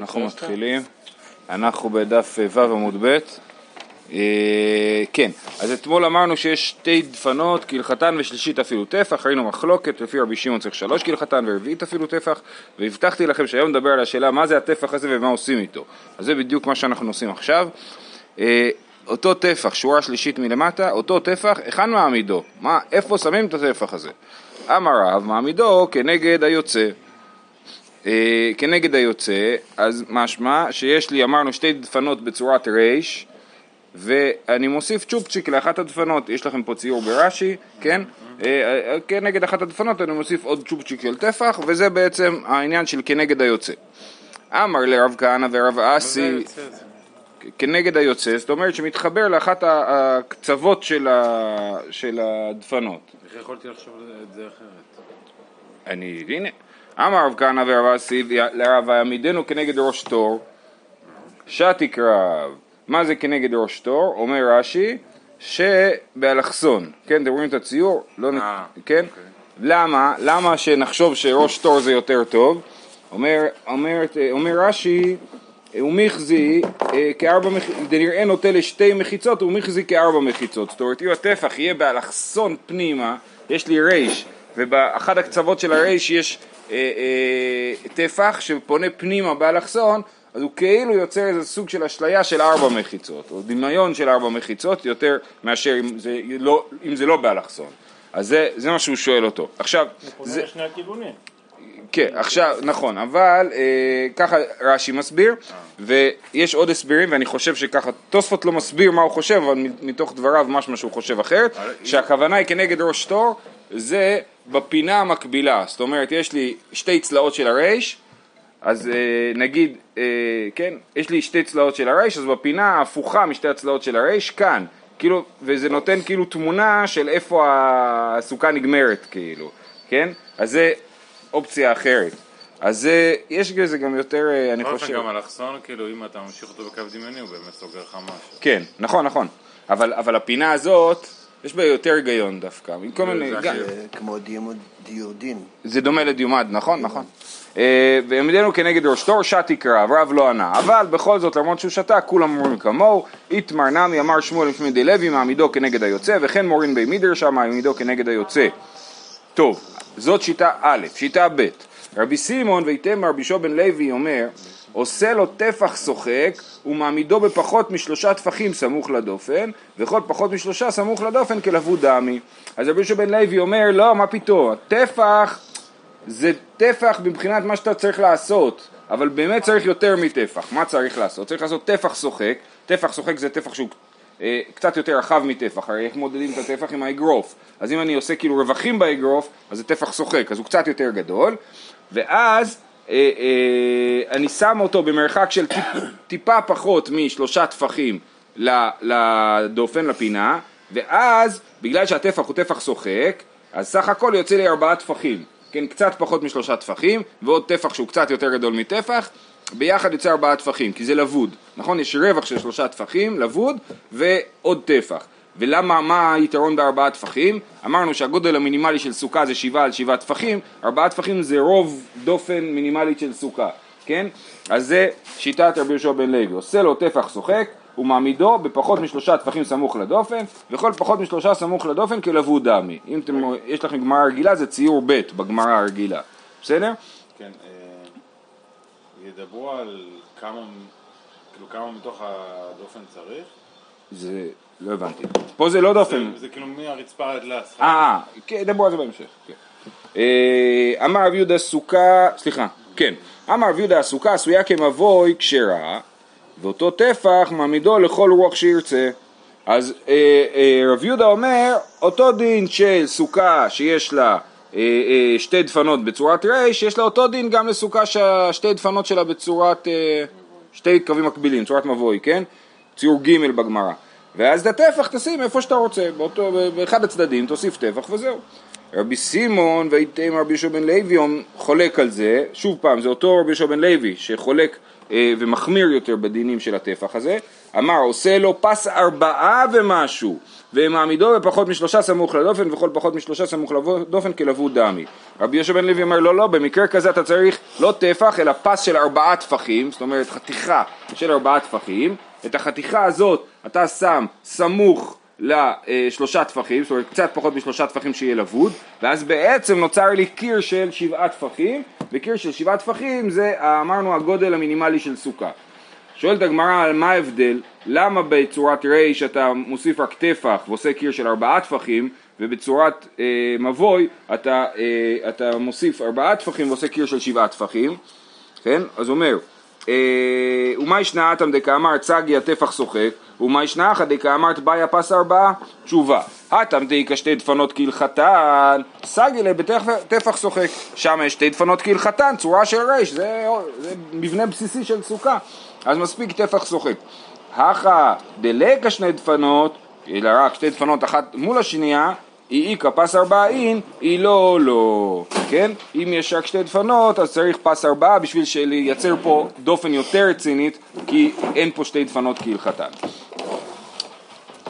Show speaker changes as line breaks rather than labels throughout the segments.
אנחנו מתחילים, אנחנו בדף ו' עמוד ב'. אה, כן, אז אתמול אמרנו שיש שתי דפנות, כהלכתן ושלישית אפילו טפח, ראינו מחלוקת, לפי רבי שמעון צריך שלוש כהלכתן ורביעית אפילו טפח, והבטחתי לכם שהיום נדבר על השאלה מה זה הטפח הזה ומה עושים איתו. אז זה בדיוק מה שאנחנו עושים עכשיו. אה, אותו טפח, שורה שלישית מלמטה, אותו טפח, היכן מעמידו? מה, איפה שמים את הטפח הזה? אמר רב, מעמידו כנגד היוצא. אה, כנגד היוצא, אז משמע שיש לי, אמרנו, שתי דפנות בצורת רייש, ואני מוסיף צ'ופצ'יק לאחת הדפנות, יש לכם פה ציור ברש"י, כן? אה, אה, כנגד אחת הדפנות אני מוסיף עוד צ'ופצ'יק של טפח, וזה בעצם העניין של כנגד היוצא. אמר לרב כהנא ורב אסי, כנגד היוצא, זאת אומרת שמתחבר לאחת הקצוות של, ה, של הדפנות.
איך יכולתי לחשוב את זה אחרת?
אני, הנה, אמר רב כהנא ורב אסי לרב העמידנו כנגד ראש תור, שתי קרב. מה זה כנגד ראש תור? אומר רש"י, שבאלכסון, כן, אתם רואים את הציור? לא, נ-
אה,
כן?
אוקיי.
למה? למה שנחשוב שראש תור זה יותר טוב? אומר, אומר, אומר רש"י, ומיכזי אה, כארבע מחיצות, דנראה נוטה לשתי מחיצות ומיכזי כארבע מחיצות. זאת אומרת, אם הטפח יהיה באלכסון פנימה, יש לי רייש, ובאחד הקצוות של הרייש יש טפח שפונה פנימה באלכסון, אז הוא כאילו יוצר איזה סוג של אשליה של ארבע מחיצות, או דמיון של ארבע מחיצות, יותר מאשר אם זה לא, אם זה לא באלכסון. אז זה, זה מה שהוא שואל אותו. עכשיו, זה,
לשני הכיוונים.
כן, עכשיו, נכון, אבל אה, ככה רש"י מסביר, ויש עוד הסברים, ואני חושב שככה, תוספות לא מסביר מה הוא חושב, אבל מתוך דבריו משמע שהוא חושב אחרת,
אבל-
שהכוונה היא כנגד ראש תור, זה בפינה המקבילה, זאת אומרת, יש לי שתי צלעות של הרייש, אז אה, נגיד, אה, כן, יש לי שתי צלעות של הרייש, אז בפינה ההפוכה משתי הצלעות של הרייש, כאן, כאילו, וזה נותן כאילו תמונה של איפה הסוכה נגמרת, כאילו, כן? אז זה אופציה אחרת. אז זה, יש לזה גם יותר, אה, אני חושב...
גם אלכסון, כאילו אם אתה ממשיך אותו בקו דמיוני הוא באמת סוגר לך משהו.
כן, נכון, נכון. אבל, אבל הפינה הזאת, יש בה יותר היגיון דווקא. מכל מיני...
זה כמו דיודין.
זה דומה לדיומד, נכון, נכון. אה, ועמדנו כנגד ראש תור, שתי קרב, רב לא ענה. אבל בכל זאת, למרות שהוא שתק, כולם אומרים כמוהו. איתמר נמי אמר שמואל לפני די לוי, מעמידו כנגד היוצא, וכן מורין בי מידרשה, מעמידו כנגד היוצא. טוב, זאת שיטה א', שיטה ב'. רבי סימון ויתמר בישו בן לוי אומר, עושה לו טפח שוחק ומעמידו בפחות משלושה טפחים סמוך לדופן, וכל פחות משלושה סמוך לדופן כלבוד דמי. אז רבי יהושע בן לוי אומר, לא, מה פתאום, הטפח זה טפח מבחינת מה שאתה צריך לעשות, אבל באמת צריך יותר מטפח. מה צריך לעשות? צריך לעשות טפח שוחק, טפח שוחק זה טפח שהוא אה, קצת יותר רחב מטפח, הרי איך מודדים את הטפח עם האגרוף? אז אם אני עושה כאילו רווחים באגרוף, אז זה טפח שוחק, אז הוא קצת יותר גדול, ואז אני שם אותו במרחק של טיפ, טיפה פחות משלושה טפחים לדופן, לפינה, ואז בגלל שהטפח הוא טפח שוחק, אז סך הכל יוצא לי ארבעה טפחים, כן, קצת פחות משלושה טפחים, ועוד טפח שהוא קצת יותר גדול מטפח, ביחד יוצא ארבעה טפחים, כי זה לבוד, נכון? יש רווח של שלושה טפחים, לבוד, ועוד טפח. ולמה, מה היתרון בארבעה טפחים? אמרנו שהגודל המינימלי של סוכה זה שבעה על שבעה טפחים, ארבעה טפחים זה רוב דופן מינימלית של סוכה, כן? אז זה שיטת רבי יהושע בן לוי, עושה לו טפח שוחק ומעמידו בפחות משלושה טפחים סמוך לדופן, וכל פחות משלושה סמוך לדופן כלבוד דמי. אם אתם, יש לכם גמרא רגילה זה ציור ב' בגמרא הרגילה, בסדר?
כן, אה, ידברו על כמה, כאילו כמה מתוך הדופן צריך.
זה, לא הבנתי. פה זה לא דופן.
זה- זה כאילו מהרצפה עד לאספלט.
אה, אה, כן, דברו על זה בהמשך. כן. אה, אמר רב יהודה סוכה, סליחה, כן, אמר רב יהודה הסוכה עשויה כמבוי כשרה, ואותו טפח מעמידו לכל רוח שירצה. אז אה, אה, רב יהודה אומר, אותו דין של סוכה שיש לה אה, אה, שתי דפנות בצורת רייש, יש לה אותו דין גם לסוכה שהשתי דפנות שלה בצורת, אה, שתי קווים מקבילים, צורת מבוי, כן? ציור ג' בגמרא. ואז את הטפח תשים איפה שאתה רוצה, באותו, באחד הצדדים תוסיף טפח וזהו. רבי סימון ויתאם רבי יהושע בן לוי חולק על זה, שוב פעם זה אותו רבי יהושע בן לוי שחולק אה, ומחמיר יותר בדינים של הטפח הזה, אמר עושה לו פס ארבעה ומשהו ומעמידו בפחות משלושה סמוך לדופן וכל פחות משלושה סמוך לדופן כלבוד דמי. רבי יהושע בן לוי אומר לא לא במקרה כזה אתה צריך לא טפח אלא פס של ארבעה טפחים זאת אומרת חתיכה של ארבעה טפחים את החתיכה הזאת אתה שם סמוך לשלושה טפחים, זאת אומרת קצת פחות משלושה טפחים שיהיה לבוד, ואז בעצם נוצר לי קיר של שבעה טפחים, וקיר של שבעה טפחים זה אמרנו הגודל המינימלי של סוכה. שואלת הגמרא על מה ההבדל, למה בצורת ריש אתה מוסיף רק טפח ועושה קיר של ארבעה טפחים, ובצורת אה, מבוי אתה, אה, אתה מוסיף ארבעה טפחים ועושה קיר של שבעה טפחים, כן? אז אומר אה, ומה ישנה אטם דקאמר צגי הטפח שוחק? ומה ישנה אחא דקאמרת באיה פס ארבעה? תשובה הטם דאיכא שתי דפנות כהלכתן סגי לה בטפח שוחק שם יש שתי דפנות כהלכתן צורה של ריש זה, זה מבנה בסיסי של סוכה. אז מספיק טפח שוחק. הכא דלקא שני דפנות אלא רק שתי דפנות אחת מול השנייה היא איכא פס ארבעין, היא לא לא, כן? אם יש רק שתי דפנות אז צריך פס ארבעה בשביל לייצר פה דופן יותר רצינית כי אין פה שתי דפנות כהלכתן.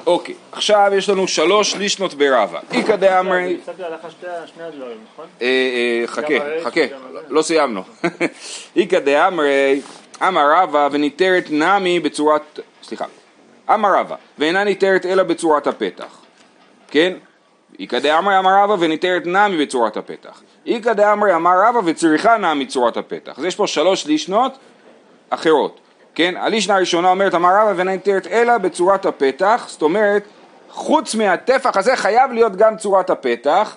אוקיי, עכשיו יש לנו שלוש לישנות ברבא. איכא דאמרי...
נכון?
אה, אה, חכה, חכה, לא סיימנו. איכא דאמרי אמר רבא וניתרת נמי בצורת, סליחה, אמר רבא ואינה ניתרת אלא בצורת הפתח, כן? איכא דאמרי אמר רבא וניתרת נמי בצורת הפתח. איכא דאמרי אמר רבא וצריכה נמי צורת הפתח. אז יש פה שלוש לישנות אחרות. כן, הלישנה הראשונה אומרת אמר רבא ואינה ניתרת אלא בצורת הפתח, זאת אומרת חוץ מהטפח הזה חייב להיות גם צורת הפתח,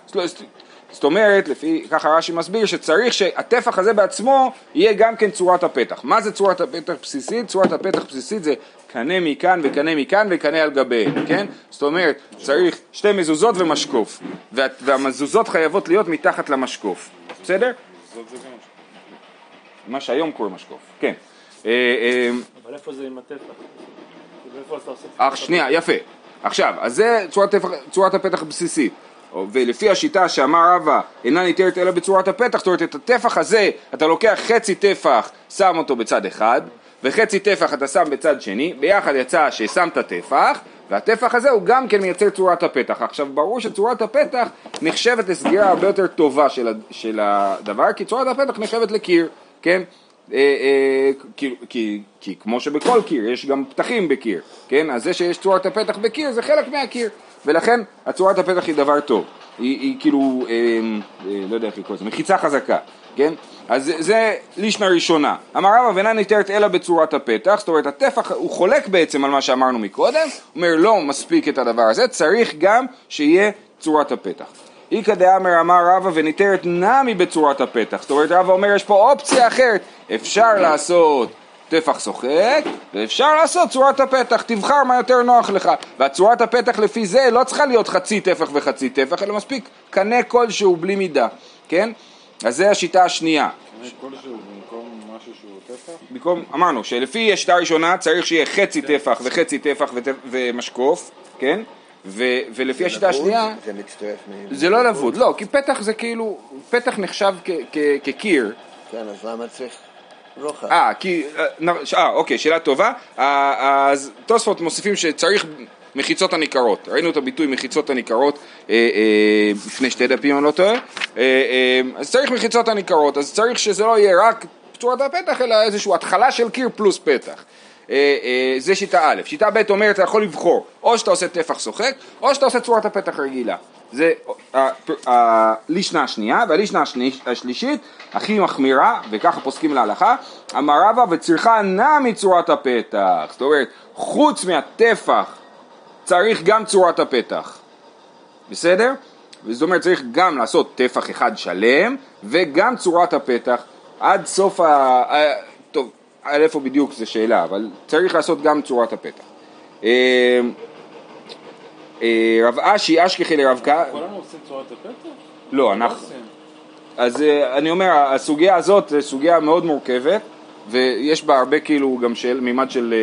זאת אומרת, לפי ככה רש"י מסביר שצריך שהטפח הזה בעצמו יהיה גם כן צורת הפתח. מה זה צורת הפתח בסיסית? צורת הפתח בסיסית זה קנה מכאן וקנה מכאן וקנה על גביהם, כן? זאת אומרת, צריך שתי מזוזות ומשקוף, וה, והמזוזות חייבות להיות מתחת למשקוף, בסדר? מה שהיום קוראים משקוף, כן.
אה, אה, אבל איפה זה עם הטפח?
אך שנייה, יפה. עכשיו, אז זה צורת, צורת הפתח הבסיסית. ולפי השיטה שאמר רבא אינה ניתרת אלא בצורת הפתח, זאת אומרת את הטפח הזה אתה לוקח חצי טפח שם אותו בצד אחד וחצי טפח אתה שם בצד שני, ביחד יצא ששמת טפח והטפח הזה הוא גם כן מייצר צורת הפתח. עכשיו ברור שצורת הפתח נחשבת לסגירה הרבה יותר טובה של, של הדבר כי צורת הפתח נחשבת לקיר, כן? אה, אה, כי, כי, כי כמו שבכל קיר יש גם פתחים בקיר, כן? אז זה שיש צורת הפתח בקיר זה חלק מהקיר ולכן הצורת הפתח היא דבר טוב, היא, היא כאילו, אה, אה, לא יודע איך לקרוא לזה, מחיצה חזקה, כן? אז זה, לישנה ראשונה. אמר רבא ואינה ניתרת אלא בצורת הפתח, זאת אומרת הטפח הוא חולק בעצם על מה שאמרנו מקודם, הוא אומר לא מספיק את הדבר הזה, צריך גם שיהיה צורת הפתח. איכא דאמר אמר רבא וניתרת נמי בצורת הפתח, זאת אומרת רבא אומר יש פה אופציה אחרת, אפשר לעשות טפח שוחק, ואפשר לעשות צורת הפתח, תבחר מה יותר נוח לך. והצורת הפתח לפי זה לא צריכה להיות חצי טפח וחצי טפח, אלא מספיק קנה כלשהו בלי מידה, כן? אז זה השיטה השנייה.
קנה כלשהו במקום משהו שהוא טפח?
במקום, אמרנו שלפי השיטה הראשונה צריך שיהיה חצי טפח וחצי טפח ומשקוף, כן? ו- ולפי השיטה השנייה...
זה מצטרף מ...
זה לא לבוד, לא, כי פתח זה כאילו, פתח נחשב כקיר.
כן, אז למה צריך?
אה, כי, אה, אוקיי, שאלה טובה. אה, אז תוספות מוסיפים שצריך מחיצות הניכרות. ראינו את הביטוי מחיצות הניכרות אה, אה, לפני שתי דפים, אני לא טועה. אה, אה, אז צריך מחיצות הניכרות, אז צריך שזה לא יהיה רק צורת הפתח, אלא איזושהי התחלה של קיר פלוס פתח. אה, אה, זה שיטה א', שיטה ב' אומרת אתה יכול לבחור או שאתה עושה טפח שוחק או שאתה עושה צורת הפתח רגילה זה הלישנה השנייה והלישנה השלישית הכי מחמירה וככה פוסקים להלכה אמר רבא וצריכה נע מצורת הפתח זאת אומרת חוץ מהטפח צריך גם צורת הפתח בסדר? זאת אומרת צריך גם לעשות טפח אחד שלם וגם צורת הפתח עד סוף ה... טוב, על איפה בדיוק זה שאלה, אבל צריך לעשות גם צורת הפתח. אה, אה, רב אשי אשכחי לרב קה...
כולנו עושים צורת הפתח?
לא, אנחנו... אז אה, אני אומר, הסוגיה הזאת זו סוגיה מאוד מורכבת, ויש בה הרבה כאילו גם של מימד של,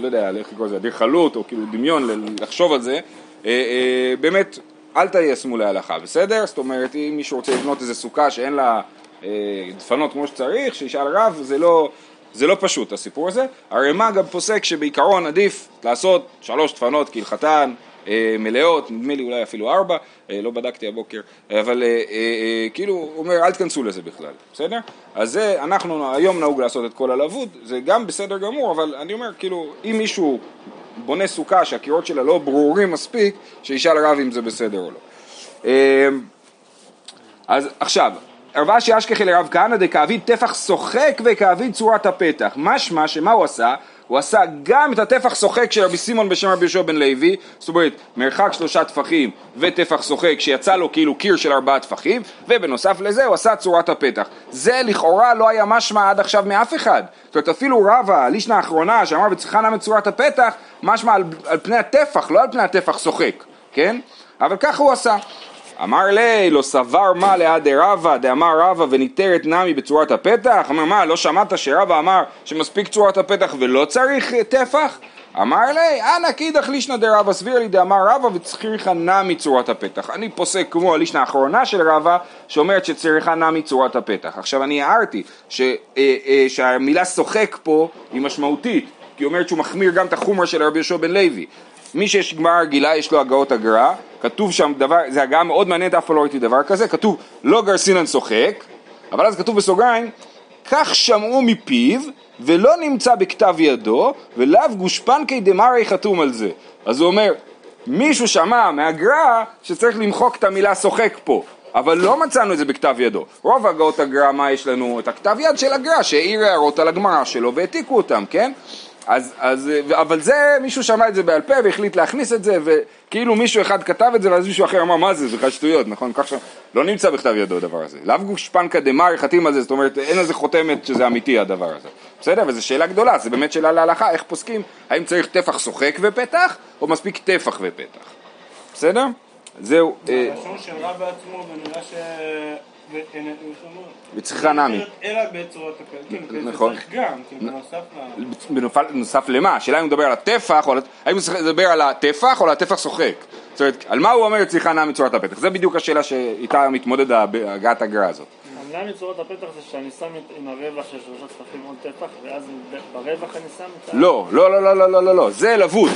לא יודע, איך לקרוא לזה, אדריכלות, או כאילו דמיון, לחשוב על זה. באמת, אל תיישמו להלכה, בסדר? זאת אומרת, אם מישהו רוצה לבנות איזה סוכה שאין לה אה, דפנות כמו שצריך, שישאל רב, זה לא, זה לא פשוט הסיפור הזה. הרמ"א גם פוסק שבעיקרון עדיף לעשות שלוש דפנות כהלכתן, אה, מלאות, נדמה לי אולי אפילו ארבע, אה, לא בדקתי הבוקר, אבל אה, אה, אה, כאילו, הוא אומר אל תכנסו לזה בכלל, בסדר? אז זה, אנחנו היום נהוג לעשות את כל הלבוד, זה גם בסדר גמור, אבל אני אומר, כאילו, אם מישהו בונה סוכה שהקירות שלה לא ברורים מספיק, שישאל רב אם זה בסדר או לא. אה, אז עכשיו, רב אשי אשכחי לרב כהנא דכאביד טפח שוחק וכאביד צורת הפתח. משמע שמה הוא עשה? הוא עשה גם את הטפח שוחק של רבי סימון בשם רבי יהושע בן לוי, זאת אומרת מרחק שלושה טפחים וטפח שוחק שיצא לו כאילו קיר של ארבעה טפחים, ובנוסף לזה הוא עשה צורת הפתח. זה לכאורה לא היה משמע עד עכשיו מאף אחד. זאת אומרת אפילו רבא, הלישנה האחרונה שאמר וצריכה למה צורת הפתח, משמע על, על פני הטפח, לא על פני הטפח שוחק, כן? אבל ככה הוא עשה. אמר לי, לא סבר מה ליד דרבא, דאמר רבא וניתרת נמי בצורת הפתח? אמר מה, לא שמעת שרבא אמר שמספיק צורת הפתח ולא צריך אה, טפח? אמר לי, אנא קידח לישנא דרבא סביר לי דאמר רבא וצריכה נמי צורת הפתח. אני פוסק כמו הלישנא האחרונה של רבא שאומרת שצריכה נמי צורת הפתח. עכשיו אני הערתי ש, אה, אה, שהמילה שוחק פה היא משמעותית כי היא אומרת שהוא מחמיר גם את החומר של רבי יהושע בן לוי. מי שיש גמרא רגילה יש לו הגאות הגר"א, כתוב שם דבר, זה הגעה מאוד מעניינת, אף פעם לא ראיתי דבר כזה, כתוב לא גרסינן שוחק, אבל אז כתוב בסוגריים, כך שמעו מפיו ולא נמצא בכתב ידו ולאו גושפנקי דמרי חתום על זה. אז הוא אומר, מישהו שמע מהגר"א שצריך למחוק את המילה שוחק פה. אבל לא מצאנו את זה בכתב ידו. רוב הגאות הגר"א, מה יש לנו? את הכתב יד של הגר"א, שהעיר הערות על הגמרא שלו והעתיקו אותם, כן? אז, אז, אבל זה, מישהו שמע את זה בעל פה והחליט להכניס את זה, וכאילו מישהו אחד כתב את זה, ואז מישהו אחר אמר, מה זה, זה בכלל שטויות, נכון? כך שלא נמצא בכתב ידו הדבר הזה. לאו גושפנקא דמרי חתים על זה, זאת אומרת, אין לזה חותמת שזה אמיתי הדבר הזה. בסדר? וזו שאלה גדולה, זו באמת שאלה להלכה, איך פוסקים, האם צריך טפח שוחק ופתח, או מספיק טפח ופתח. בסדר? זהו. אה,
הלשון של רב עצמו, ונראה ש... ואין
וצריכה נמי.
אלא בצורת הקלטים,
נכון.
וצריך גם, בנוסף ל...
בנוסף למה? השאלה אם הוא מדבר על הטפח, האם הוא מדבר על הטפח או על הטפח שוחק? זאת אומרת, על מה הוא אומר צריכה נמי צורת הפתח? זו בדיוק השאלה שאיתה מתמודד הגעת הגרא הזאת.
המילה מצורת הפתח זה שאני שם עם הרווח של שלושה צפחים עוד טפח, ואז ברווח אני שם את ה...
לא, לא, לא, לא, לא, לא, לא, לא. זה לבוד.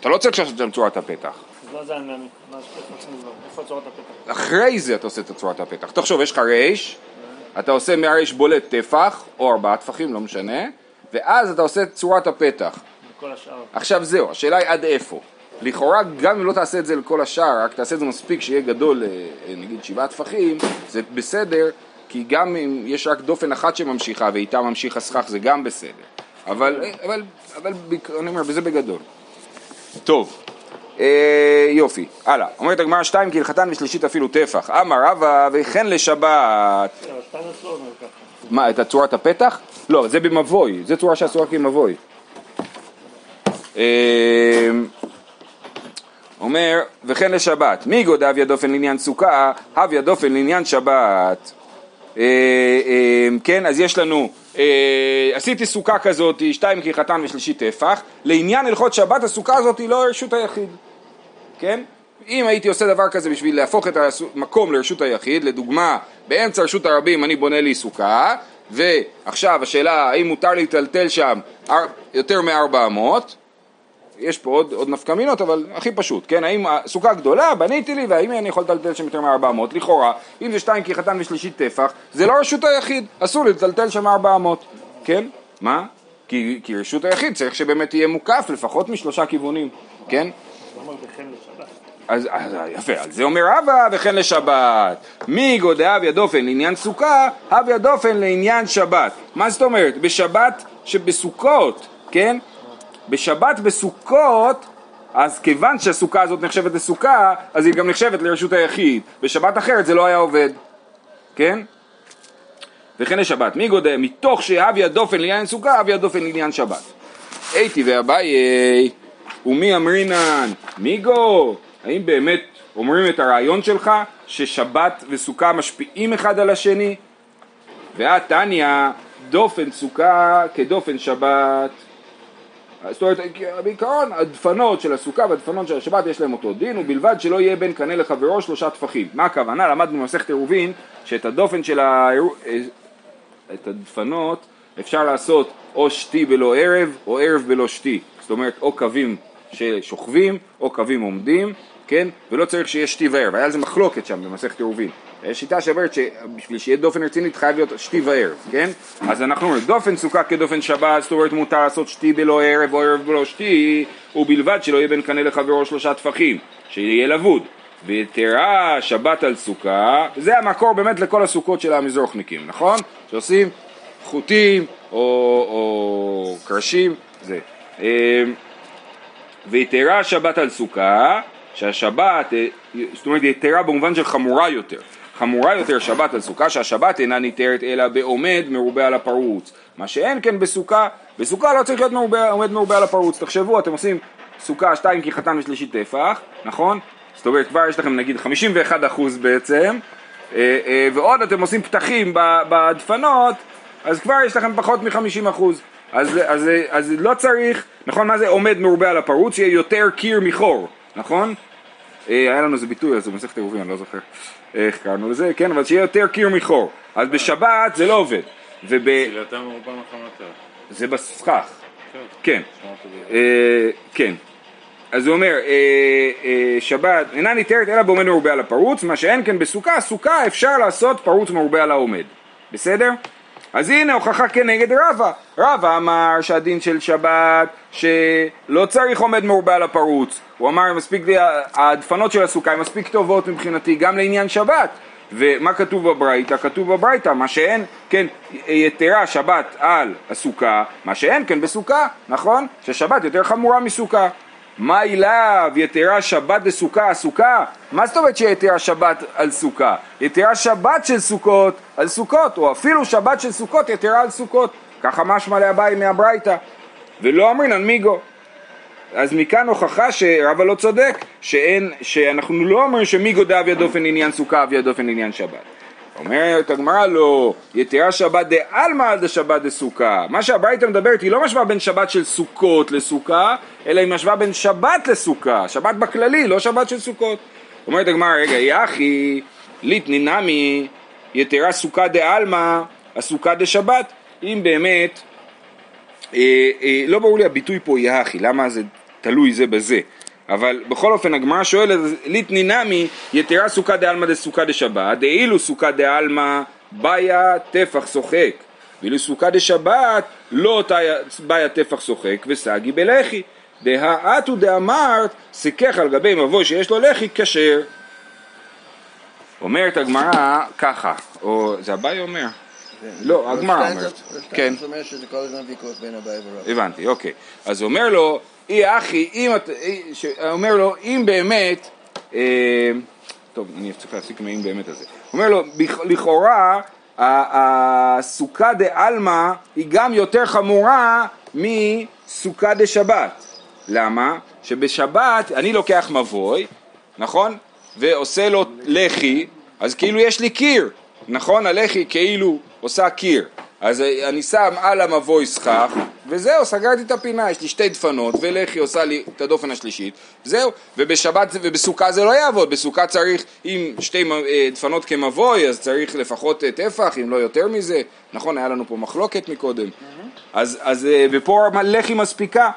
אתה לא צריך לשנות את צורת הפתח.
לא זה העניין, מה שטפח מזור, איפה צורת הפתח?
אחרי זה אתה עושה את צורת הפתח. תחשוב, יש לך רייש, אתה עושה מהרייש בולט טפח, או ארבעה טפחים, לא משנה, ואז אתה עושה את צורת הפתח. עכשיו זהו, השאלה היא עד איפה. לכאורה, גם אם לא תעשה את זה לכל השאר, רק תעשה את זה מספיק שיהיה גדול, אה, נגיד שבעה טפחים, זה בסדר, כי גם אם יש רק דופן אחת שממשיכה ואיתה ממשיך הסכך, זה גם בסדר. אבל, אבל, אבל, בק- אני אומר, בזה בגדול. טוב, אה, יופי, הלאה. אומרת הגמרא שתיים כהלכתן ושלישית אפילו טפח. אמר רבא וכן לשבת.
ככה.
מה, את צורת הפתח? לא, זה במבוי, זה צורה שאסורה כמבוי. אמ, אומר, וכן לשבת, מי גוד אביה דופן לעניין סוכה, אביה דופן לעניין שבת. אה, אה, כן, אז יש לנו, אה, עשיתי סוכה כזאת, שתיים כחתן ושלישי טפח, לעניין הלכות שבת הסוכה הזאת היא לא רשות היחיד, כן? אם הייתי עושה דבר כזה בשביל להפוך את המקום לרשות היחיד, לדוגמה, באמצע רשות הרבים אני בונה לי סוכה, ועכשיו השאלה האם מותר לי לטלטל שם יותר מ-400, יש פה עוד, עוד נפקא מינות, אבל הכי פשוט, כן? האם הסוכה גדולה, בניתי לי, והאם אני יכול לטלטל שם יותר מ-400? לכאורה, אם זה שתיים כי חתן ושלישית טפח, זה לא רשות היחיד, אסור לי לטלטל שם 400, כן? מה? כי, כי רשות היחיד צריך שבאמת יהיה מוקף לפחות משלושה כיוונים, כן? אז, אז יפה, על זה אומר אבא וכן לשבת. מי גודע אביה דופן לעניין סוכה, אביה דופן לעניין שבת. מה זאת אומרת? בשבת שבסוכות, כן? בשבת בסוכות, אז כיוון שהסוכה הזאת נחשבת לסוכה, אז היא גם נחשבת לרשות היחיד. בשבת אחרת זה לא היה עובד, כן? וכן לשבת. מי גודע? מתוך שהביה דופן לעניין סוכה, הביה דופן לעניין שבת. הייתי ואביי, ומי אמרינן? מיגו? האם באמת אומרים את הרעיון שלך ששבת וסוכה משפיעים אחד על השני? ואת תניא, דופן סוכה כדופן שבת. זאת אומרת, בעיקרון הדפנות של הסוכה והדפנות של השבת יש להם אותו דין, ובלבד שלא יהיה בין קנה לחברו שלושה טפחים. מה הכוונה? למדנו במסכת עירובין שאת הדופן של ה... את הדפנות אפשר לעשות או שתי בלא ערב או ערב בלא שתי. זאת אומרת, או קווים ששוכבים או קווים עומדים, כן? ולא צריך שיהיה שתי וערב. היה על זה מחלוקת שם במסכת עירובין. יש שיטה שאומרת שבשביל שיהיה דופן רצינית חייב להיות שתי וערב, כן? אז אנחנו אומרים, דופן סוכה כדופן שבת, זאת אומרת מותר לעשות שתי בלא ערב או ערב בלא שתי, ובלבד שלא יהיה בין קנה לחברו שלושה טפחים, שיהיה לבוד. ותראה שבת על סוכה, זה המקור באמת לכל הסוכות של המזרוחניקים, נכון? שעושים חוטים או, או קרשים, זה. אמ, ויתרה שבת על סוכה, שהשבת, אה, זאת אומרת יתרה במובן של חמורה יותר. חמורה יותר שבת על סוכה, שהשבת אינה ניתרת אלא בעומד מרובה על הפרוץ. מה שאין כן בסוכה, בסוכה לא צריך להיות מרובה, עומד מרובה על הפרוץ. תחשבו, אתם עושים סוכה שתיים כי חתן ושלישי טפח, נכון? זאת אומרת כבר יש לכם נגיד 51 אחוז בעצם, אה, אה, ועוד אתם עושים פתחים בדפנות, אז כבר יש לכם פחות מ-50 אחוז. אז, אז, אז לא צריך, נכון מה זה עומד מרובה על הפרוץ, יהיה יותר קיר מחור, נכון? אה, היה לנו איזה ביטוי אז במסכת עירובין, אני לא זוכר איך קראנו לזה, כן, אבל שיהיה יותר קיר מחור. אז בשבת זה לא עובד. וב... זה בסכך, כן.
ב-
אה, כן. אז הוא אומר, אה, שבת אינה ניתרת אלא בעומד מרובה על הפרוץ, מה שאין כן בסוכה, סוכה אפשר לעשות פרוץ מרובה על העומד. בסדר? אז הנה הוכחה כנגד רבא. רבא אמר שהדין של שבת שלא צריך עומד מרובה על הפרוץ. הוא אמר מספיק, הדפנות של הסוכה הן מספיק טובות מבחינתי גם לעניין שבת. ומה כתוב בברייתא? כתוב בברייתא, מה שאין, כן, יתרה שבת על הסוכה, מה שאין כן בסוכה, נכון? ששבת יותר חמורה מסוכה. מה אליו יתרה שבת דסוכה הסוכה? מה זאת אומרת שיתרה שבת על סוכה? יתרה שבת של סוכות על סוכות, או אפילו שבת של סוכות יתרה על סוכות. ככה משמע לאביי מהברייתא. ולא אמרינן מיגו. אז מכאן הוכחה שרבא לא צודק, שאין, שאנחנו לא אומרים שמיגו דאביה דופן עניין סוכה אביה דופן עניין שבת. אומרת הגמרא לא, יתרה שבת דעלמא על דשבת דסוכה. מה שהברייתא מדברת היא לא משווה בין שבת של סוכות לסוכה, אלא היא משווה בין שבת לסוכה, שבת בכללי, לא שבת של סוכות. אומרת הגמרא, רגע, יחי, ליטני נמי, יתרה סוכה דעלמא, הסוכה דשבת. אם באמת, אה, אה, לא ברור לי הביטוי פה יחי, למה זה תלוי זה בזה. אבל בכל אופן הגמרא שואלת, ליטני נמי יתרה סוכה דעלמא דסוכה דשבת, דאילו סוכה דעלמא באיה טפח שוחק, ואילו סוכה דשבת לא תאיה- באיה טפח שוחק וסגי בלחי. דהאתו דאמרת סיכך על גבי מבוי שיש לו לחי כשר. אומרת הגמרא ככה, או זה אביי אומר? לא, הגמרא אומרת. כן.
זאת אומרת שזה כל הזמן ויכוח בין אביי ורב.
הבנתי, אוקיי. אז הוא אומר לו, אי אחי, אם ש- אומר לו, אם באמת, אה, טוב, אני צריך להסיק מהאם באמת הזה. אומר לו, לכאורה, הסוכה דעלמא היא גם יותר חמורה מסוכה דשבת. למה? שבשבת אני לוקח מבוי, נכון? ועושה לו לחי, אז כאילו יש לי קיר, נכון? הלחי כאילו עושה קיר. אז אני שם על המבוי סכך, וזהו, סגרתי את הפינה, יש לי שתי דפנות, ולחי עושה לי את הדופן השלישית, זהו, ובשבת ובסוכה זה לא יעבוד, בסוכה צריך, אם שתי אה, דפנות כמבוי, אז צריך לפחות אה, טפח, אם לא יותר מזה, נכון, היה לנו פה מחלוקת מקודם, אז, אז אה, ופה לחי מספיקה,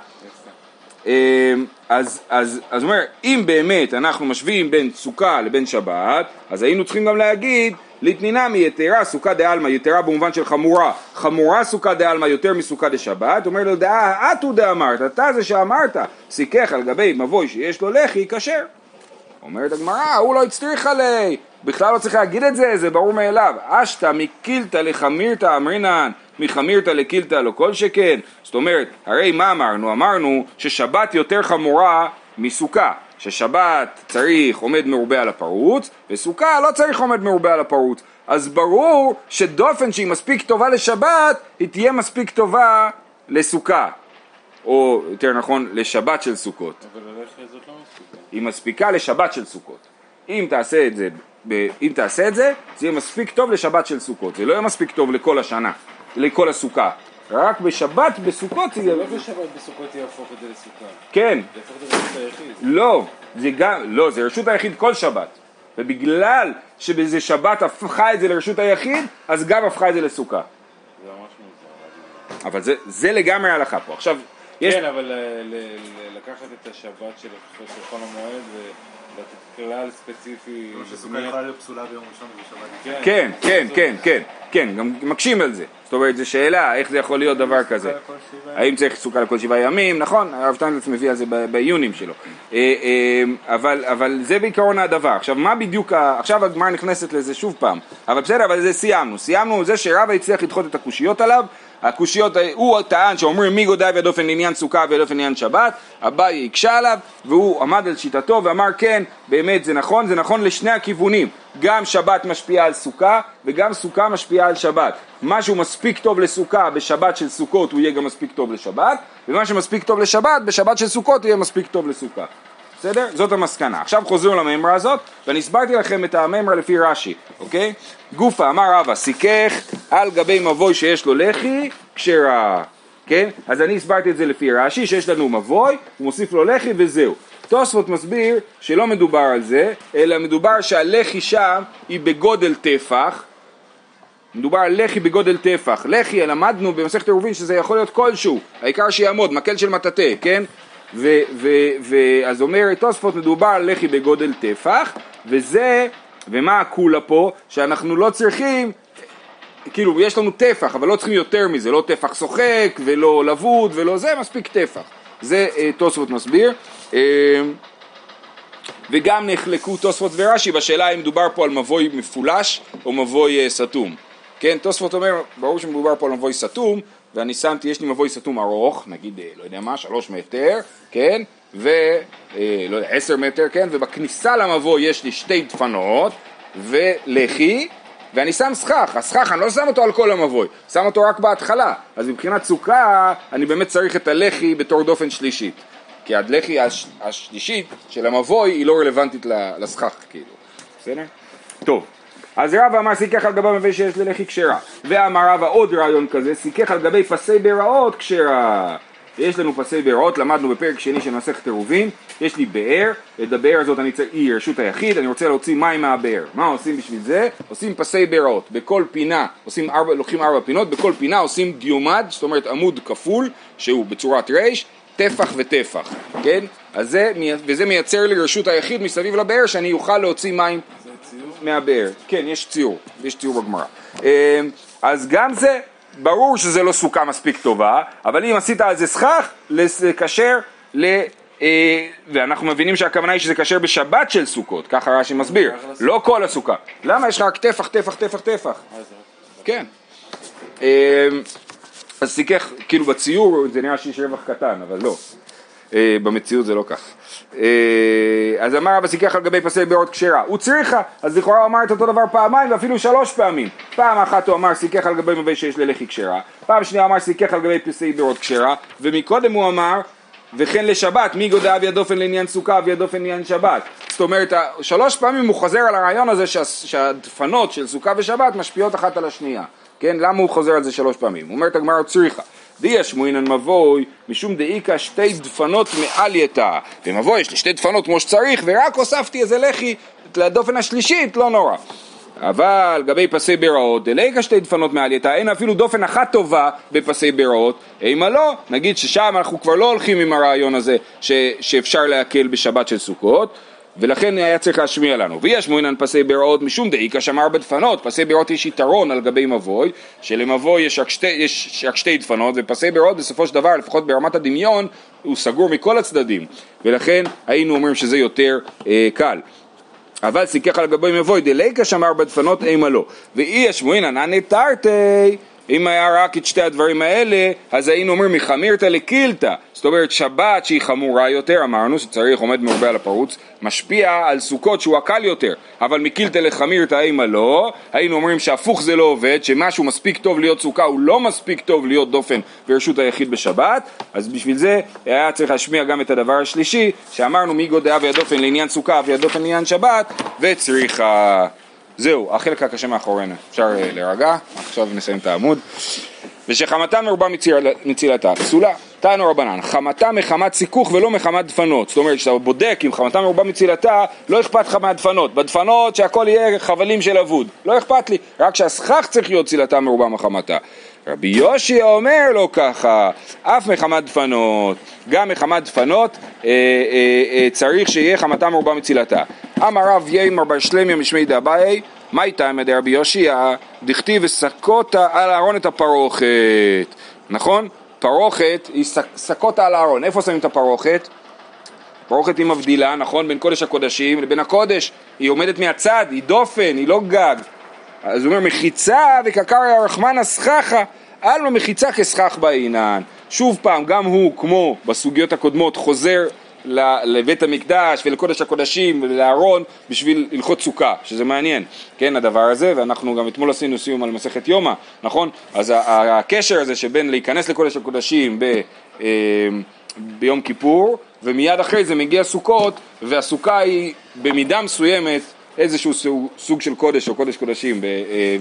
אז, אז, אז הוא אומר, אם באמת אנחנו משווים בין סוכה לבין שבת, אז היינו צריכים גם להגיד, ליתנינמי יתרה סוכה דעלמא, יתרה במובן של חמורה, חמורה סוכה דעלמא יותר מסוכה דשבת, אומר לו, דאה אתו דאמרת, אתה זה שאמרת, סיכך על גבי מבוי שיש לו לחי, כשר. אומרת הגמרא, הוא לא הצטריך עלי, בכלל לא צריך להגיד את זה, זה ברור מאליו. אשתא מקילתא לחמירתא אמרינן, מחמירתא לקילתא לא כל שכן. זאת אומרת, הרי מה אמרנו? אמרנו ששבת יותר חמורה מסוכה. ששבת צריך עומד מרובה על הפרוץ, וסוכה לא צריך עומד מרובה על הפרוץ. אז ברור שדופן שהיא מספיק טובה לשבת, היא תהיה מספיק טובה לסוכה. או יותר נכון, לשבת של סוכות.
אבל הלחי הזאת לא מספיקה.
היא מספיקה לשבת של סוכות. אם תעשה את זה, אם תעשה את זה, זה יהיה מספיק טוב לשבת של סוכות. זה לא יהיה מספיק טוב לכל השנה, לכל הסוכה. רק בשבת בסוכות זה...
לא בשבת בסוכות יהפוך את זה לסוכה.
כן,
זה יהפוך את זה לרשות היחיד.
לא, זה גם, לא, זה רשות היחיד כל שבת. ובגלל שבזה שבת הפכה את זה לרשות היחיד, אז גם הפכה את זה לסוכה.
זה ממש מוזר.
אבל זה, זה לגמרי ההלכה פה. עכשיו, יש...
כן, אבל אה, לקחת את השבת של חול המועד ולתת כלל ספציפי.
שסוכה יכולה להיות פסולה ביום ראשון ובשבת.
כן, כן, כן, כן, כן, גם מקשים על זה. זאת אומרת, זו שאלה, איך זה יכול להיות דבר כזה. האם צריך סוכה לכל שבעה ימים, נכון, הרב שטיינלץ מביא על זה בעיונים שלו. אה, אה, אבל, אבל זה בעיקרון הדבר. עכשיו, מה בדיוק, עכשיו הגמרא נכנסת לזה שוב פעם. אבל בסדר, אבל זה סיימנו. סיימנו זה שרבא הצליח לדחות את הקושיות עליו. הקושיות, הוא טען שאומרים מי גודל ודופן לעניין סוכה ודופן לעניין שבת, אביי הקשה עליו והוא עמד על שיטתו ואמר כן, באמת זה נכון, זה נכון לשני הכיוונים, גם שבת משפיעה על סוכה וגם סוכה משפיעה על שבת. מה שהוא מספיק טוב לסוכה בשבת של סוכות הוא יהיה גם מספיק טוב לשבת, ומה שמספיק טוב לשבת בשבת של סוכות יהיה מספיק טוב לסוכה. בסדר? זאת המסקנה. עכשיו חוזרים למימרה הזאת, ואני הסברתי לכם את המימרה לפי רש"י, אוקיי? גופה, אמר רבא, סיכך על גבי מבוי שיש לו לחי, כשרה, כן? אז אני הסברתי את זה לפי רש"י, שיש לנו מבוי, הוא מוסיף לו לחי וזהו. תוספות מסביר שלא מדובר על זה, אלא מדובר שהלחי שם היא בגודל טפח, מדובר על לחי בגודל טפח. לחי, למדנו במסכת עירובין שזה יכול להיות כלשהו, העיקר שיעמוד, מקל של מטאטא, כן? ו- ו- ו- אז אומר תוספות, מדובר על לחי בגודל טפח, וזה, ומה הקולה פה? שאנחנו לא צריכים, כאילו יש לנו טפח, אבל לא צריכים יותר מזה, לא טפח שוחק, ולא לבוד, ולא זה, מספיק טפח. זה אה, תוספות מסביר. אה, וגם נחלקו תוספות ורש"י בשאלה אם מדובר פה על מבוי מפולש או מבוי אה, סתום. כן, תוספות אומר, ברור שמדובר פה על מבוי סתום, ואני שמתי, יש לי מבוי סתום ארוך, נגיד, אה, לא יודע מה, שלוש מטר, כן, ו... אה, לא יודע, עשר מטר, כן, ובכניסה למבוי יש לי שתי דפנות ולחי, ואני שם סכך, הסכך אני לא שם אותו על כל המבוי, שם אותו רק בהתחלה, אז מבחינת סוכה אני באמת צריך את הלחי בתור דופן שלישית. כי הלחי הש, השלישית של המבוי היא לא רלוונטית לסכך כאילו, בסדר? טוב, אז רבא אמר סיכך על גבי מבוי שיש ללחי כשרה, ואמר רבא עוד רעיון כזה, סיכך על גבי פסי ביראות כשרה. יש לנו פסי ביראות, למדנו בפרק שני של מסכת עירובין, יש לי באר, את הבאר הזאת אני צריך, היא רשות היחיד, אני רוצה להוציא מים מהבאר. מה עושים בשביל זה? עושים פסי ביראות. בכל פינה, עושים ארבע, לוקחים ארבע פינות, בכל פינה עושים דיומד, זאת אומרת עמוד כפול, שהוא בצורת רייש, טפח וטפח, כן? אז זה, וזה מייצר לי רשות היחיד מסביב לבאר שאני אוכל להוציא מים מהבאר. כן, יש ציור, יש ציור בגמרא. אמ, אז גם זה, ברור שזה לא סוכה מספיק טובה, אבל אם עשית על זה סכך, לקשר ל... אה, ואנחנו מבינים שהכוונה היא שזה כשר בשבת של סוכות, ככה רש"י מסביר, לא כל הסוכה. למה יש לך רק טפח, טפח, טפח, טפח? כן. אמ, אז סיכך, כאילו בציור זה נראה שיש רווח קטן, אבל לא. אה, במציאות זה לא כך. אה, אז אמר רבא סיכך על גבי פסי בארות כשרה, הוא צריכה, אז לכאורה הוא אמר את אותו דבר פעמיים ואפילו שלוש פעמים. פעם אחת הוא אמר סיכך על גבי מביא שיש ללחי כשרה, פעם שנייה אמר סיכך על גבי פסי בארות כשרה, ומקודם הוא אמר וכן לשבת, מי גודע אבי הדופן לעניין סוכה, אבי הדופן לעניין שבת. זאת אומרת, שלוש פעמים הוא חוזר על הרעיון הזה שה, שהדפנות של סוכה ושבת משפיעות אחת על השנייה. כן, למה הוא חוזר על זה שלוש פעמים? הוא אומר את הגמרא צריכה. דיה שמואינן מבוי, משום דאיכא שתי דפנות מעל יתא. במבוי יש לי שתי דפנות כמו שצריך, ורק הוספתי איזה לחי לדופן השלישית, לא נורא. אבל גבי פסי ביראות, דליקה שתי דפנות מעל יתא, אין אפילו דופן אחת טובה בפסי ביראות, אימה לא, נגיד ששם אנחנו כבר לא הולכים עם הרעיון הזה ש, שאפשר להקל בשבת של סוכות, ולכן היה צריך להשמיע לנו. ויש מועינן פסי ביראות משום דאיכא שמר בדפנות, פסי ביראות יש יתרון על גבי מבוי, שלמבוי יש רק שתי, יש רק שתי דפנות, ופסי ביראות בסופו של דבר, לפחות ברמת הדמיון, הוא סגור מכל הצדדים, ולכן היינו אומרים שזה יותר אה, קל. אבל סיכך על גבי מבוי דליקה שמר בדפנות אימה לא. ואי השמואינן ענה תרתי אם היה רק את שתי הדברים האלה, אז היינו אומרים מחמירתא לקילתא. זאת אומרת, שבת שהיא חמורה יותר, אמרנו שצריך עומד מרובה על הפרוץ, משפיע על סוכות שהוא הקל יותר. אבל מקילתא לחמירתא אימה לא, היינו אומרים שהפוך זה לא עובד, שמשהו מספיק טוב להיות סוכה הוא לא מספיק טוב להיות דופן ברשות היחיד בשבת, אז בשביל זה היה צריך להשמיע גם את הדבר השלישי, שאמרנו מי גודע וידופן לעניין סוכה וידופן לעניין שבת, וצריכה... זהו, החלק הקשה מאחורינו, אפשר אה, להירגע, עכשיו נסיים את העמוד. ושחמתה מרובה מציל- מצילתה, פסולה. תנו רבנן, חמתה מחמת סיכוך ולא מחמת דפנות. זאת אומרת, כשאתה בודק אם חמתה מרובה מצילתה, לא אכפת לך מהדפנות. בדפנות שהכל יהיה חבלים של אבוד. לא אכפת לי, רק שהסכך צריך להיות צילתה מרובה מחמתה. רבי יושי אומר לו ככה, אף מחמת דפנות, גם מחמת דפנות אה, אה, אה, צריך שיהיה חמתה מרובה מצילתה. אמר רב יימר בר שלמיה משמי דאביי, מה איתה מדי רבי יושיע, דכתיב וסקותה על הארון את הפרוכת, נכון? פרוכת היא סקותה על הארון, איפה שמים את הפרוכת? פרוכת היא מבדילה, נכון? בין קודש הקודשים לבין הקודש, היא עומדת מהצד, היא דופן, היא לא גג. אז הוא אומר מחיצה וקקריה רחמנה סככה, עלמא מחיצה כסכך בעינן. שוב פעם, גם הוא, כמו בסוגיות הקודמות, חוזר לבית המקדש ולקודש הקודשים ולארון בשביל הלכות סוכה, שזה מעניין, כן, הדבר הזה, ואנחנו גם אתמול עשינו סיום על מסכת יומא, נכון? אז הקשר הזה שבין להיכנס לקודש הקודשים ב... אה, ביום כיפור, ומיד אחרי זה מגיע סוכות, והסוכה היא במידה מסוימת איזשהו סוג, של קודש או קודש קודשים, אה,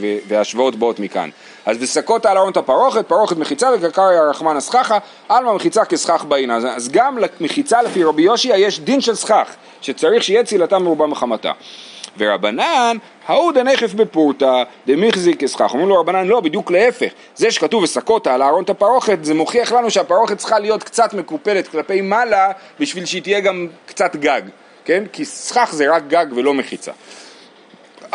ו- וההשוואות באות מכאן. אז וסקות על ארון הפרוכת, פרוכת מחיצה וקרקריה רחמנה סככה, עלמא מחיצה כסכך בעינה. אז- גם למחיצה לפי רבי יושיע יש דין של סכך, שצריך שיהיה צילתה מרובה מחמתה. ורבנן, ההוא דנכף בפורתא, דמיחזיק כסכך. אומרים לו רבנן, לא, בדיוק להפך. זה שכתוב וסקותה על ארון את הפרוכת, זה מוכיח לנו שהפרוכת צריכה להיות קצת מקופלת כלפי מעלה, בשביל שהיא תהיה גם קצת גג, כן? כי סכך זה רק גג ולא מחיצה.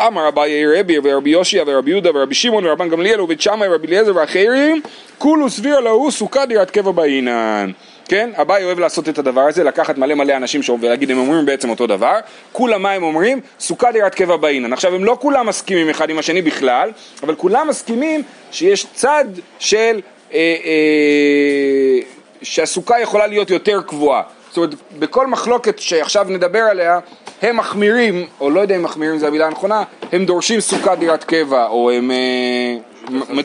אמר אביי רבי ורבי יושיע ורבי יהודה ורבי שמעון ורבן גמליאל ובית שמאי ורבי אליעזר ואחרים כולו סביר להו סוכה דירת קבע בעינן כן, אביי אוהב לעשות את הדבר הזה, לקחת מלא מלא אנשים שם ולהגיד הם אומרים בעצם אותו דבר כולם מה הם אומרים? סוכה דירת קבע בעינן עכשיו הם לא כולם מסכימים אחד עם השני בכלל אבל כולם מסכימים שיש צד של אה, אה, שהסוכה יכולה להיות יותר קבועה זאת אומרת, בכל מחלוקת שעכשיו נדבר עליה, הם מחמירים, או לא יודע אם מחמירים זו המילה הנכונה, הם דורשים סוכת דירת קבע, או הם אה,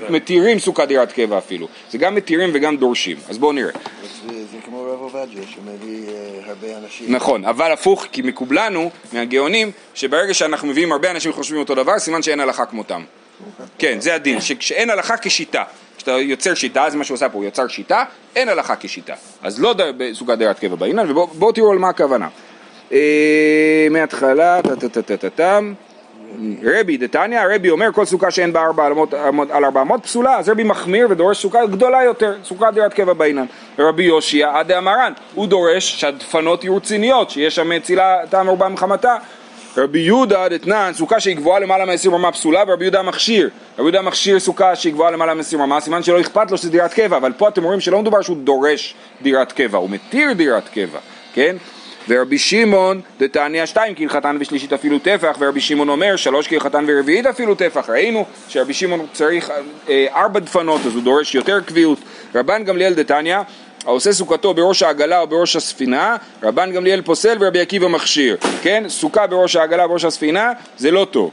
מתירים סוכת דירת קבע אפילו. זה גם מתירים וגם דורשים. אז בואו נראה.
זה, כמו רב עובדיה שמביא אה, הרבה אנשים.
נכון, אבל הפוך, כי מקובלנו, מהגאונים, שברגע שאנחנו מביאים הרבה אנשים שחושבים אותו דבר, סימן שאין הלכה כמותם. כן, זה הדין, שכשאין הלכה כשיטה. כשאתה יוצר שיטה, זה מה שהוא עושה פה, הוא יצר שיטה, אין הלכה כשיטה. אז לא בסוגת דירת קבע בעינן, ובואו תראו על מה הכוונה. אה, מההתחלה, טה-טה-טה-טה-טם. רבי דתניא, רבי אומר כל סוכה שאין בה ארבע אמות, על ארבע אמות פסולה, אז רבי מחמיר ודורש סוכה גדולה יותר, סוכת דירת קבע בעינן. ורבי יושיע עד דאמרן, הוא דורש שהדפנות יהיו רציניות, שיש שם מצילה טעם ארבע מחמתה. רבי יהודה דתנן, סוכה שהיא גבוהה למעלה מ-20 רמה פסולה, ורבי יהודה מכשיר. רבי יהודה מכשיר סוכה שהיא גבוהה למעלה מ-20 רמה, סימן שלא אכפת לו שזה דירת קבע, אבל פה אתם רואים שלא מדובר שהוא דורש דירת קבע, הוא מתיר דירת קבע, כן? ורבי שמעון דתניא שתיים כהלכתן ושלישית אפילו טפח ורבי שמעון אומר שלוש כהלכתן ורביעית אפילו טפח ראינו שרבי שמעון צריך אה, ארבע דפנות אז הוא דורש יותר קביעות רבן גמליאל דתניא העושה סוכתו בראש העגלה או בראש הספינה רבן גמליאל פוסל ורבי עקיבא מכשיר כן סוכה בראש העגלה או בראש הספינה זה לא טוב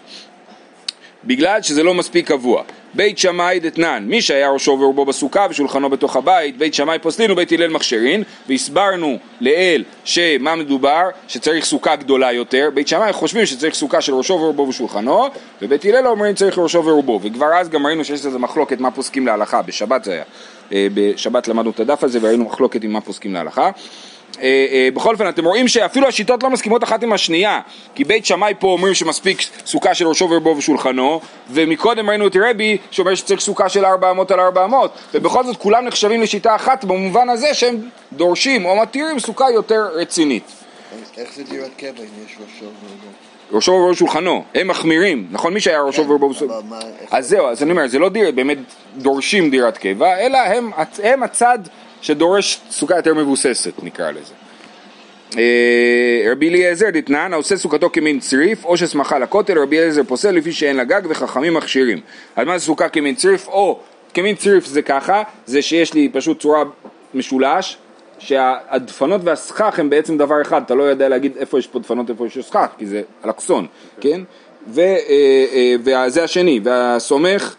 בגלל שזה לא מספיק קבוע. בית שמאי דתנן, מי שהיה ראשו ורובו בסוכה ושולחנו בתוך הבית, בית שמאי פוסלין ובית הלל מכשירין, והסברנו לאל שמה מדובר, שצריך סוכה גדולה יותר, בית שמאי חושבים שצריך סוכה של ראשו ורובו ושולחנו, ובית הלל אומרים צריך ראשו ורובו, וכבר אז גם ראינו שיש איזה מחלוקת מה פוסקים להלכה, בשבת זה היה, אה, בשבת למדנו את הדף הזה וראינו מחלוקת עם מה פוסקים להלכה. אה, אה, בכל אופן אתם רואים שאפילו השיטות לא מסכימות אחת עם השנייה כי בית שמאי פה אומרים שמספיק סוכה של ראשו ורבו ושולחנו ומקודם ראינו את רבי שאומר שצריך סוכה של ארבע אמות על ארבע אמות ובכל זאת כולם נחשבים לשיטה אחת במובן הזה שהם דורשים או מתירים סוכה יותר רצינית
איך זה דירת קבע אם יש ראשו ורובו?
ראשו ורבו ושולחנו הם מחמירים נכון מי שהיה ראשו ורבו
איך-
אז זהו, אז אני אומר, זה לא דיר, באמת דורשים דירת קבע, אלא הם, הם הצד שדורש סוכה יותר מבוססת, נקרא לזה. אה, רבי אליעזר דתנן, העושה סוכתו כמין צריף, או ששמחה לכותל, רבי אליעזר פוסל לפי שאין לה גג וחכמים מכשירים. אז מה זה סוכה כמין צריף? או כמין צריף זה ככה, זה שיש לי פשוט צורה משולש, שהדפנות והסכך הם בעצם דבר אחד, אתה לא יודע להגיד איפה יש פה דפנות, איפה יש סכך, כי זה אלכסון, כן? ו- אה, אה, וזה השני, והסומך,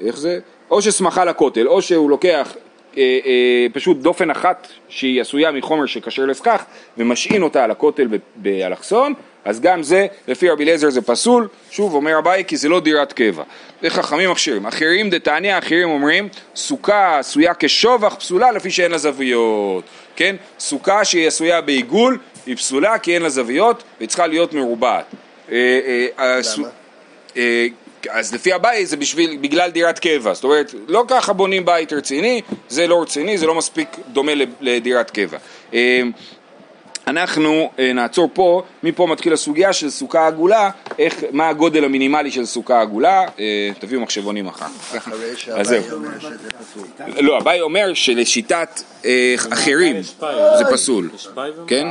איך זה? או ששמחה לכותל, או שהוא לוקח אה, אה, פשוט דופן אחת שהיא עשויה מחומר שכשר לסכך ומשעין אותה על הכותל באלכסון, אז גם זה, לפי רבי אליעזר זה פסול, שוב אומר אביי כי זה לא דירת קבע. וחכמים מכשירים. אחרים דתניא, אחרים אומרים, סוכה עשויה כשובח פסולה לפי שאין לה זוויות. כן? סוכה שהיא עשויה בעיגול, היא פסולה כי אין לה זוויות, והיא צריכה להיות מרובעת. אה, אה, הסו-
למה?
אז לפי הבית זה בשביל, בגלל דירת קבע, זאת אומרת, לא ככה בונים בית רציני, זה לא רציני, זה לא מספיק דומה לדירת קבע. אה, אנחנו אה, נעצור פה, מפה מתחיל הסוגיה של סוכה עגולה, איך, מה הגודל המינימלי של סוכה עגולה, אה, תביאו מחשבונים אחר כך.
אחרי
אז זהו.
שהבעיה אומר שזה פסול.
לא, אביי אומר שלשיטת אה, אחרים זה פסול, כן?